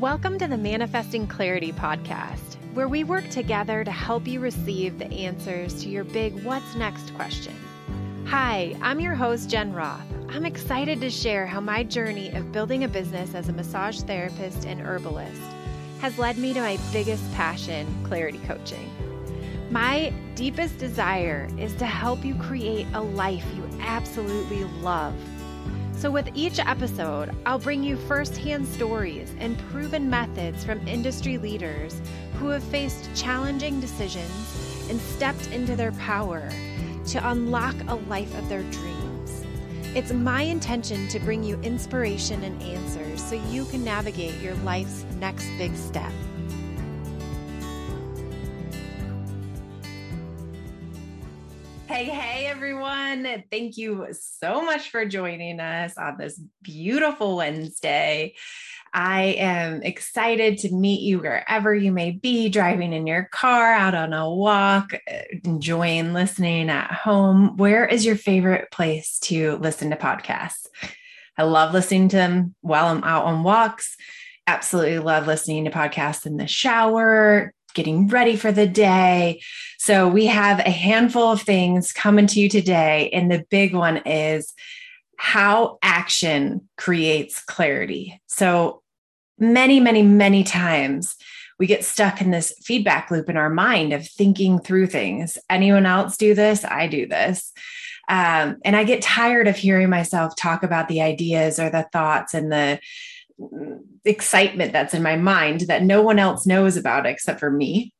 Welcome to the Manifesting Clarity podcast, where we work together to help you receive the answers to your big what's next question. Hi, I'm your host, Jen Roth. I'm excited to share how my journey of building a business as a massage therapist and herbalist has led me to my biggest passion, clarity coaching. My deepest desire is to help you create a life you absolutely love so, with each episode, I'll bring you firsthand stories and proven methods from industry leaders who have faced challenging decisions and stepped into their power to unlock a life of their dreams. It's my intention to bring you inspiration and answers so you can navigate your life's next big step. Hey, everyone. Thank you so much for joining us on this beautiful Wednesday. I am excited to meet you wherever you may be, driving in your car, out on a walk, enjoying listening at home. Where is your favorite place to listen to podcasts? I love listening to them while I'm out on walks. Absolutely love listening to podcasts in the shower, getting ready for the day. So we have a handful of things coming to you today. And the big one is how action creates clarity. So many, many, many times we get stuck in this feedback loop in our mind of thinking through things. Anyone else do this? I do this. Um, and I get tired of hearing myself talk about the ideas or the thoughts and the excitement that's in my mind that no one else knows about except for me.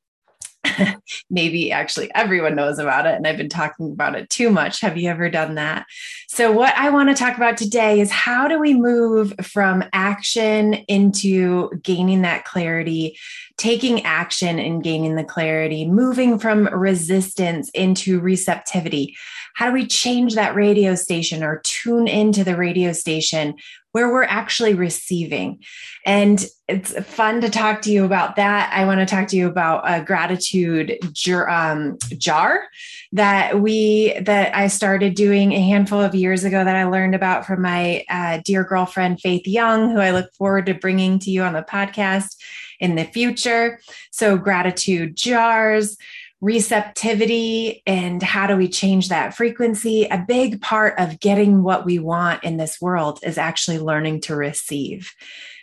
Maybe actually everyone knows about it, and I've been talking about it too much. Have you ever done that? So, what I want to talk about today is how do we move from action into gaining that clarity, taking action and gaining the clarity, moving from resistance into receptivity? How do we change that radio station or tune into the radio station where we're actually receiving. And it's fun to talk to you about that. I want to talk to you about a gratitude jar, um, jar that we that I started doing a handful of years ago that I learned about from my uh, dear girlfriend Faith Young, who I look forward to bringing to you on the podcast in the future. So gratitude jars receptivity and how do we change that frequency. A big part of getting what we want in this world is actually learning to receive,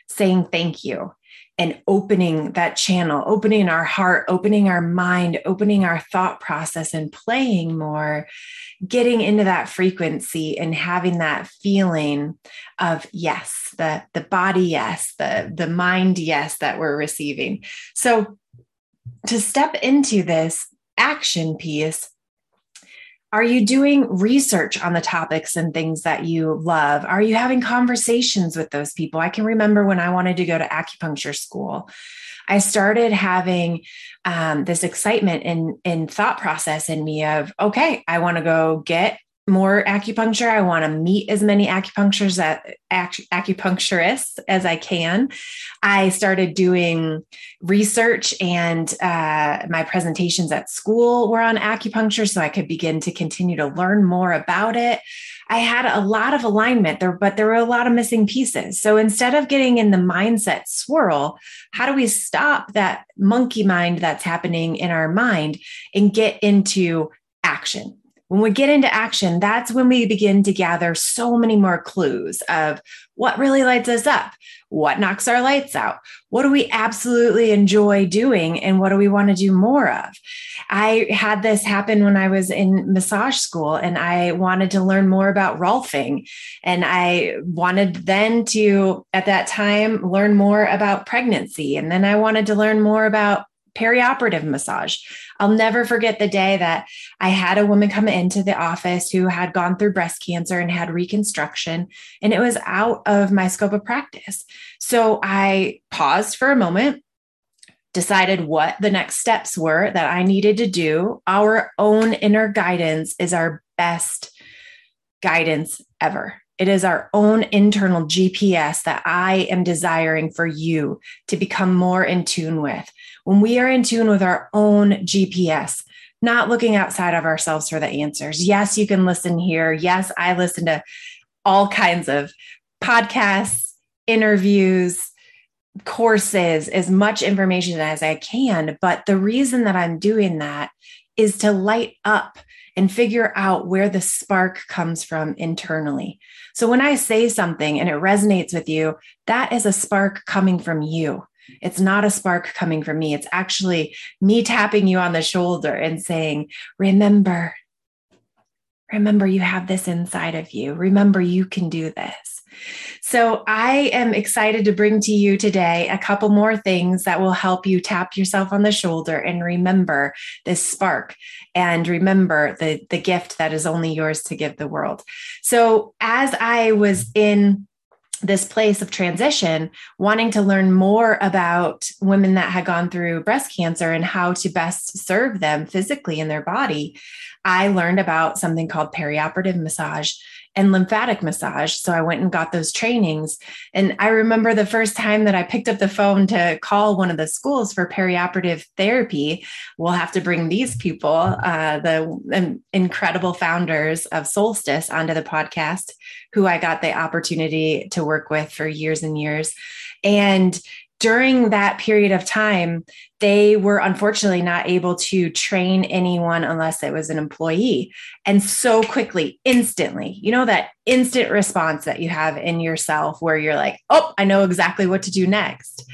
saying thank you. And opening that channel, opening our heart, opening our mind, opening our thought process, and playing more, getting into that frequency and having that feeling of yes, the, the body yes, the, the mind yes that we're receiving. So to step into this action piece, are you doing research on the topics and things that you love? Are you having conversations with those people? I can remember when I wanted to go to acupuncture school. I started having um, this excitement in in thought process in me of okay, I want to go get more acupuncture. I want to meet as many acupuncturists that acupuncturists as I can. I started doing research, and uh, my presentations at school were on acupuncture, so I could begin to continue to learn more about it. I had a lot of alignment there, but there were a lot of missing pieces. So instead of getting in the mindset swirl, how do we stop that monkey mind that's happening in our mind and get into action? When we get into action, that's when we begin to gather so many more clues of what really lights us up, what knocks our lights out, what do we absolutely enjoy doing, and what do we want to do more of. I had this happen when I was in massage school and I wanted to learn more about Rolfing. And I wanted then to, at that time, learn more about pregnancy. And then I wanted to learn more about perioperative massage. I'll never forget the day that I had a woman come into the office who had gone through breast cancer and had reconstruction, and it was out of my scope of practice. So I paused for a moment, decided what the next steps were that I needed to do. Our own inner guidance is our best guidance ever. It is our own internal GPS that I am desiring for you to become more in tune with. When we are in tune with our own GPS, not looking outside of ourselves for the answers. Yes, you can listen here. Yes, I listen to all kinds of podcasts, interviews, courses, as much information as I can. But the reason that I'm doing that is to light up and figure out where the spark comes from internally. So when I say something and it resonates with you, that is a spark coming from you. It's not a spark coming from me. It's actually me tapping you on the shoulder and saying, Remember, remember, you have this inside of you. Remember, you can do this. So, I am excited to bring to you today a couple more things that will help you tap yourself on the shoulder and remember this spark and remember the, the gift that is only yours to give the world. So, as I was in this place of transition, wanting to learn more about women that had gone through breast cancer and how to best serve them physically in their body, I learned about something called perioperative massage and lymphatic massage. So I went and got those trainings. And I remember the first time that I picked up the phone to call one of the schools for perioperative therapy. We'll have to bring these people, uh, the incredible founders of Solstice, onto the podcast, who I got the opportunity to work with for years and years. And during that period of time, they were unfortunately not able to train anyone unless it was an employee. And so quickly, instantly, you know, that instant response that you have in yourself where you're like, oh, I know exactly what to do next.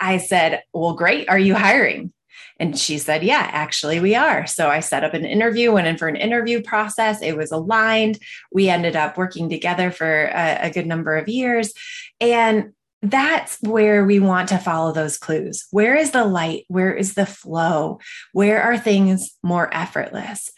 I said, well, great. Are you hiring? And she said, Yeah, actually, we are. So I set up an interview, went in for an interview process. It was aligned. We ended up working together for a, a good number of years. And that's where we want to follow those clues. Where is the light? Where is the flow? Where are things more effortless?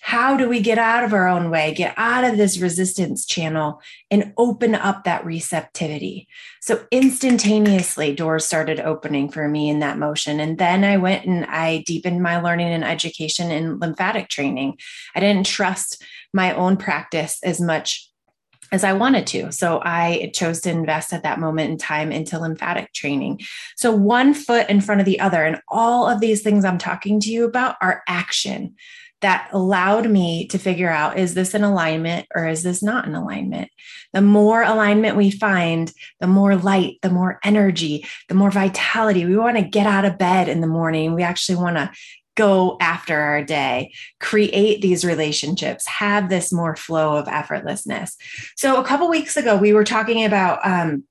How do we get out of our own way, get out of this resistance channel, and open up that receptivity? So, instantaneously, doors started opening for me in that motion. And then I went and I deepened my learning and education in lymphatic training. I didn't trust my own practice as much as I wanted to. So I chose to invest at that moment in time into lymphatic training. So one foot in front of the other. And all of these things I'm talking to you about are action that allowed me to figure out is this an alignment or is this not an alignment? The more alignment we find, the more light, the more energy, the more vitality. We want to get out of bed in the morning. We actually want to go after our day, create these relationships, have this more flow of effortlessness. So, a couple weeks ago, we were talking about um,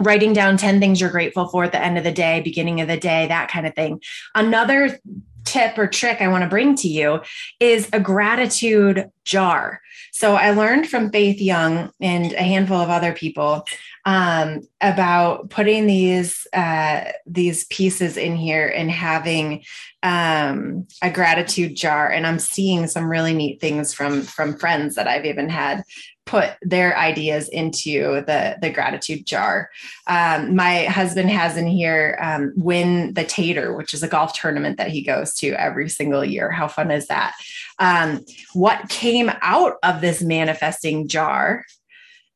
writing down 10 things you're grateful for at the end of the day, beginning of the day, that kind of thing. Another tip or trick I want to bring to you is a gratitude jar. So I learned from Faith Young and a handful of other people um, about putting these uh, these pieces in here and having um, a gratitude jar. And I'm seeing some really neat things from from friends that I've even had put their ideas into the the gratitude jar. Um, my husband has in here um, win the Tater, which is a golf tournament that he goes to every single year. How fun is that? Um, what came out of this manifesting jar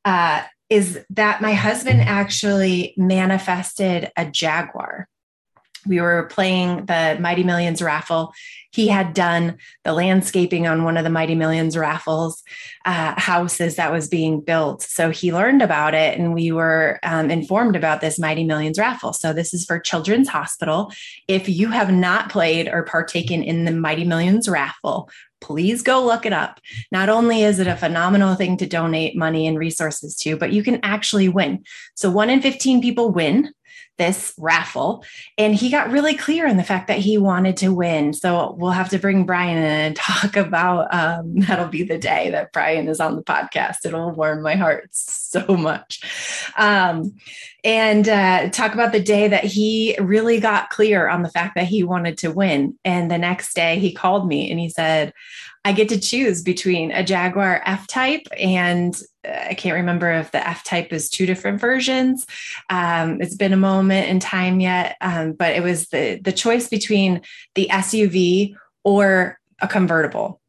uh, is that my husband actually manifested a jaguar. We were playing the Mighty Millions raffle. He had done the landscaping on one of the Mighty Millions raffles uh, houses that was being built. So he learned about it, and we were um, informed about this Mighty Millions raffle. So this is for Children's Hospital. If you have not played or partaken in the Mighty Millions raffle, please go look it up. Not only is it a phenomenal thing to donate money and resources to, but you can actually win. So one in 15 people win this raffle. And he got really clear on the fact that he wanted to win. So we'll have to bring Brian in and talk about um, that'll be the day that Brian is on the podcast. It'll warm my heart so much. Um, and uh, talk about the day that he really got clear on the fact that he wanted to win. And the next day he called me and he said, I get to choose between a Jaguar F type and uh, I can't remember if the F type is two different versions. Um, it's been a moment in time yet, um, but it was the the choice between the SUV or a convertible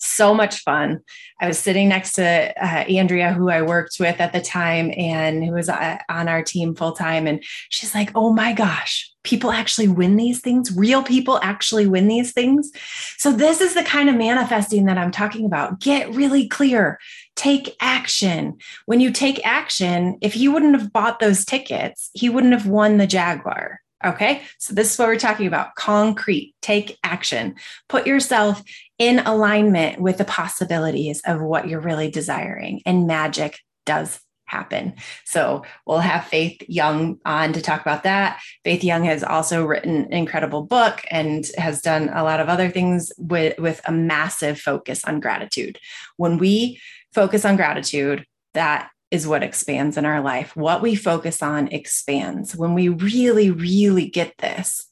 so much fun. I was sitting next to uh, Andrea, who I worked with at the time and who was uh, on our team full time. And she's like, oh my gosh, people actually win these things. Real people actually win these things. So, this is the kind of manifesting that I'm talking about. Get really clear. take action. When you take action, if he wouldn't have bought those tickets, he wouldn't have won the Jaguar. Okay. So this is what we're talking about concrete, take action, put yourself in alignment with the possibilities of what you're really desiring, and magic does happen. So we'll have Faith Young on to talk about that. Faith Young has also written an incredible book and has done a lot of other things with, with a massive focus on gratitude. When we focus on gratitude, that is what expands in our life. What we focus on expands. When we really, really get this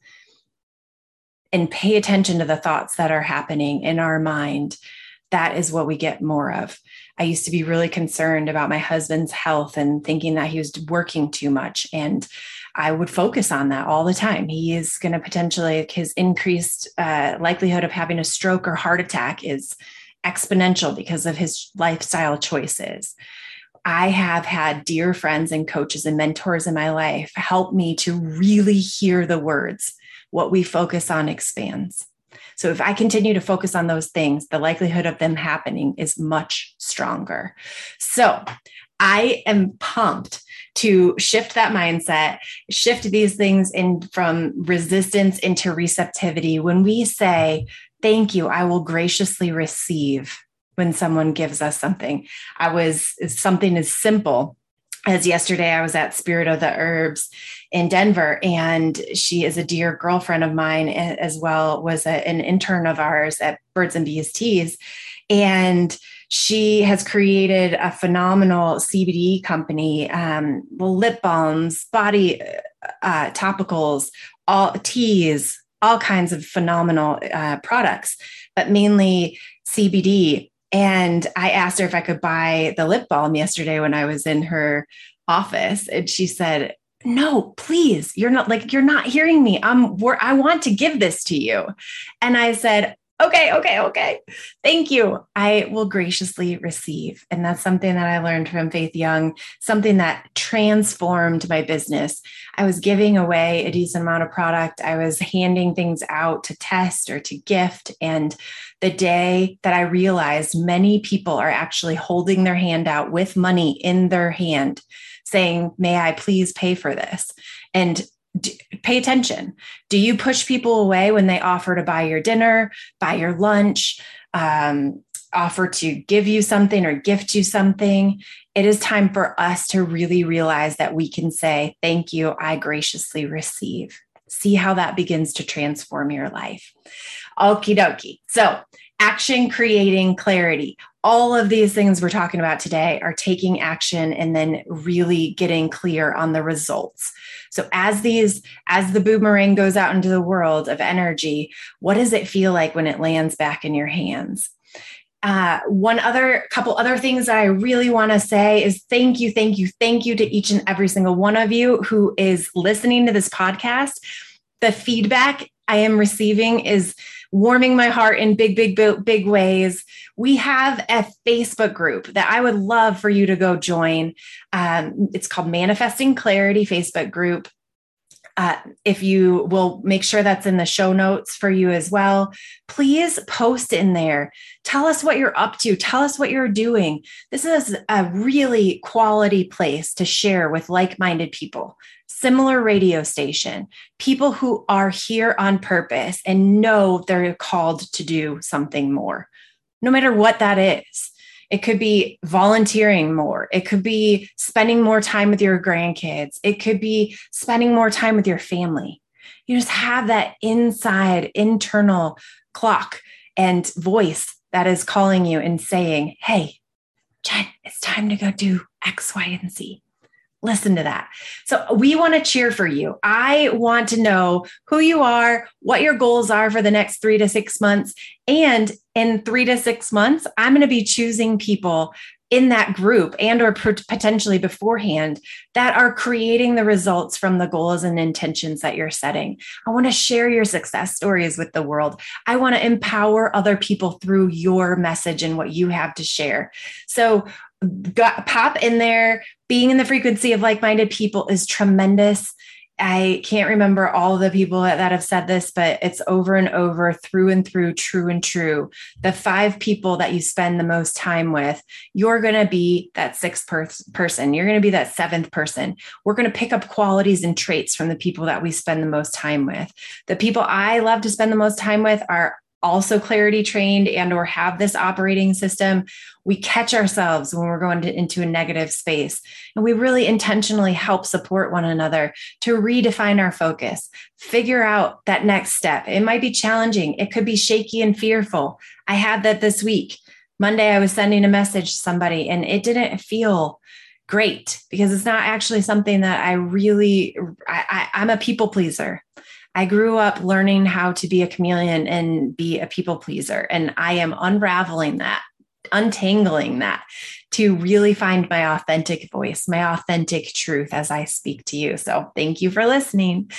and pay attention to the thoughts that are happening in our mind, that is what we get more of. I used to be really concerned about my husband's health and thinking that he was working too much. And I would focus on that all the time. He is going to potentially, his increased uh, likelihood of having a stroke or heart attack is exponential because of his lifestyle choices. I have had dear friends and coaches and mentors in my life help me to really hear the words what we focus on expands. So if I continue to focus on those things, the likelihood of them happening is much stronger. So I am pumped to shift that mindset, shift these things in from resistance into receptivity. When we say, Thank you, I will graciously receive when someone gives us something. I was something as simple as yesterday I was at Spirit of the Herbs in Denver, and she is a dear girlfriend of mine as well, was a, an intern of ours at Birds and Bees Teas. And she has created a phenomenal CBD company, um, lip balms, body uh, topicals, all teas, all kinds of phenomenal uh, products, but mainly CBD. And I asked her if I could buy the lip balm yesterday when I was in her office. And she said, no, please, you're not like, you're not hearing me. I'm where I want to give this to you. And I said, okay, okay, okay. Thank you. I will graciously receive. And that's something that I learned from Faith Young, something that transformed my business. I was giving away a decent amount of product, I was handing things out to test or to gift. And the day that I realized many people are actually holding their hand out with money in their hand, saying, May I please pay for this? And pay attention. Do you push people away when they offer to buy your dinner, buy your lunch, um, offer to give you something or gift you something? It is time for us to really realize that we can say, Thank you, I graciously receive. See how that begins to transform your life. Okie dokie. So, action creating clarity. All of these things we're talking about today are taking action and then really getting clear on the results. So as these as the boomerang goes out into the world of energy, what does it feel like when it lands back in your hands? Uh, one other couple other things that I really want to say is thank you, thank you, thank you to each and every single one of you who is listening to this podcast. The feedback I am receiving is warming my heart in big, big, big, big ways. We have a Facebook group that I would love for you to go join. Um, it's called Manifesting Clarity Facebook group. Uh, if you will make sure that's in the show notes for you as well, please post in there. Tell us what you're up to. Tell us what you're doing. This is a really quality place to share with like minded people similar radio station, people who are here on purpose and know they're called to do something more, no matter what that is. It could be volunteering more. It could be spending more time with your grandkids. It could be spending more time with your family. You just have that inside internal clock and voice that is calling you and saying, Hey, Jen, it's time to go do X, Y, and Z listen to that. So we want to cheer for you. I want to know who you are, what your goals are for the next three to six months. And in three to six months, I'm going to be choosing people in that group and or potentially beforehand that are creating the results from the goals and intentions that you're setting. I want to share your success stories with the world. I want to empower other people through your message and what you have to share. So got, pop in there. Being in the frequency of like minded people is tremendous. I can't remember all the people that, have said this, but it's over and over, through and through, true and true. The five people that you spend the most time with, you're going to be that sixth per- person. You're going to be that seventh person. We're going to pick up qualities and traits from the people that we spend the most time with. The people I love to spend the most time with are also clarity trained and or have this operating system we catch ourselves when we're going to, into a negative space. And we really intentionally help support one another to redefine our focus figure out that next step. It might be challenging. It could be shaky and fearful. I had that this week. Monday i was sending a message to somebody and it didn't feel great because it's not actually something that i really I, I, i'm a people pleaser I grew up learning how to be a chameleon and be a people pleaser. And I am unraveling that, untangling that to really find my authentic voice, my authentic truth as I speak to you. So thank you for listening.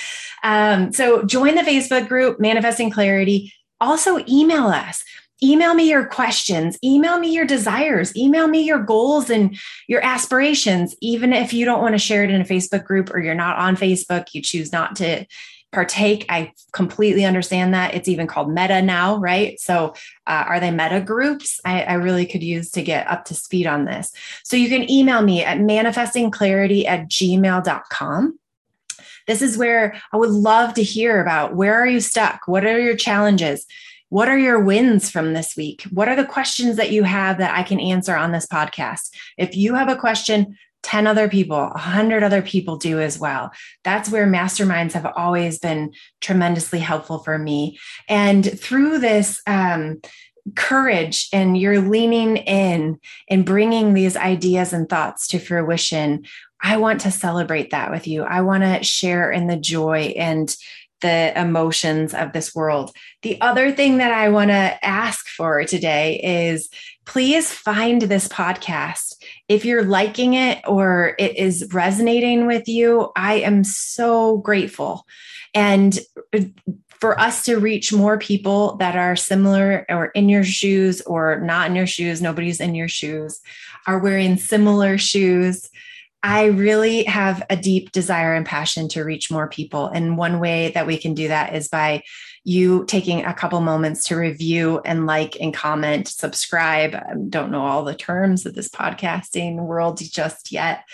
Um, so join the Facebook group, Manifesting Clarity. Also, email us email me your questions, email me your desires, email me your goals and your aspirations. Even if you don't want to share it in a Facebook group or you're not on Facebook, you choose not to partake. I completely understand that. It's even called meta now, right? So, uh, are they meta groups? I, I, really could use to get up to speed on this. So, you can email me at manifestingclarity at gmail.com. This is where I would love to hear about where are you stuck? What are your challenges? What are your wins from this week? What are the questions that you have that I can answer on this podcast? If you have a question, 10 other people, 100 other people do as well. That's where masterminds have always been tremendously helpful for me. And through this, um, courage and you're leaning in and bringing these ideas and thoughts to fruition i want to celebrate that with you i want to share in the joy and the emotions of this world. The other thing that I want to ask for today is please find this podcast. If you're liking it or it is resonating with you, I am so grateful. And for us to reach more people that are similar or in your shoes or not in your shoes, nobody's in your shoes, are wearing similar shoes I really have a deep desire and passion to reach more people. And one way that we can do that is by you taking a couple moments to review and like and comment, subscribe. I don't know all the terms of this podcasting world just yet.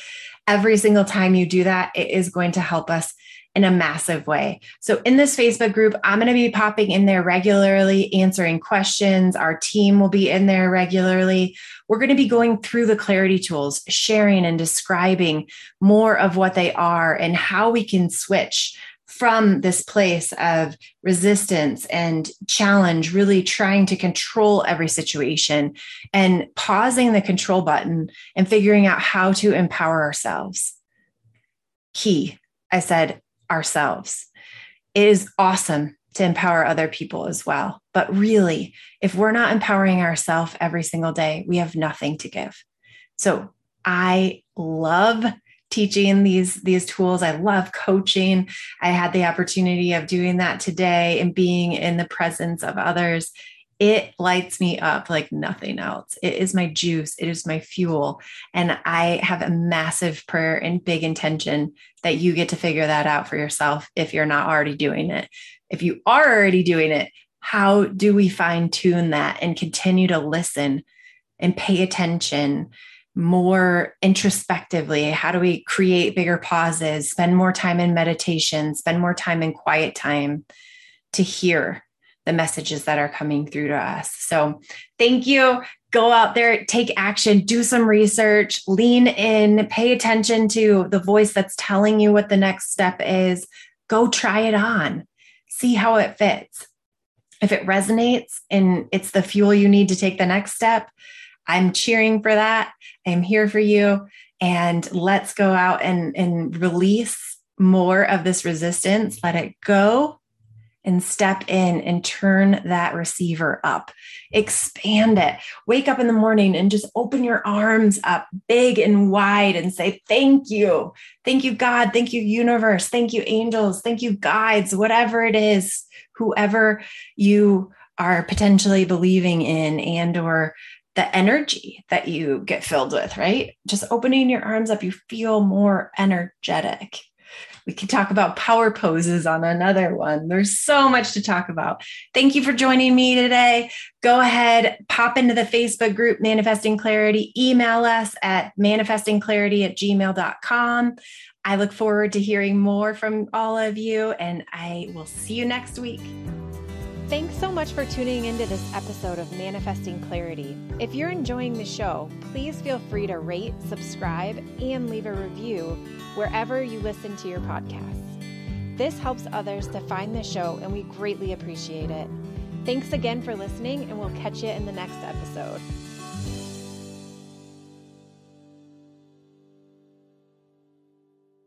Every single time you do that, it is going to help us in a massive way. So, in this Facebook group, I'm going to be popping in there regularly, answering questions. Our team will be in there regularly. We're going to be going through the clarity tools, sharing and describing more of what they are and how we can switch from this place of resistance and challenge, really trying to control every situation and pausing the control button and figuring out how to empower ourselves. Key. I said, ourselves. It is awesome to empower other people as well. But really, if we're not empowering ourselves every single day, we have nothing to give. So I love teaching these these tools i love coaching i had the opportunity of doing that today and being in the presence of others it lights me up like nothing else. It is my juice, it is my fuel. And I have a massive prayer and big intention that you get to figure that out for yourself if you're not already doing it. If you are already doing it, how do we fine tune that and continue to listen and pay attention more introspectively? How do we create bigger pauses, spend more time in meditation, spend more time in quiet time to hear? The messages that are coming through to us. So, thank you. Go out there, take action, do some research, lean in, pay attention to the voice that's telling you what the next step is. Go try it on, see how it fits. If it resonates and it's the fuel you need to take the next step, I'm cheering for that. I'm here for you. And let's go out and, and release more of this resistance. Let it go and step in and turn that receiver up. Expand it. Wake up in the morning and just open your arms up big and wide and say, Thank you. Thank you, God. Thank you, universe. Thank you, angels. Thank you, guides, whatever it is, whoever you are potentially believing in and or the energy that you get filled with, right? Just opening your arms up, you feel more energetic. We could talk about power poses on another one. There's so much to talk about. Thank you for joining me today. Go ahead, pop into the Facebook group Manifesting Clarity, email us at manifestingclarity at gmail.com. I look forward to hearing more from all of you, and I will see you next week. Thanks so much for tuning into this episode of Manifesting Clarity. If you're enjoying the show, please feel free to rate, subscribe, and leave a review wherever you listen to your podcasts. This helps others to find the show, and we greatly appreciate it. Thanks again for listening, and we'll catch you in the next episode.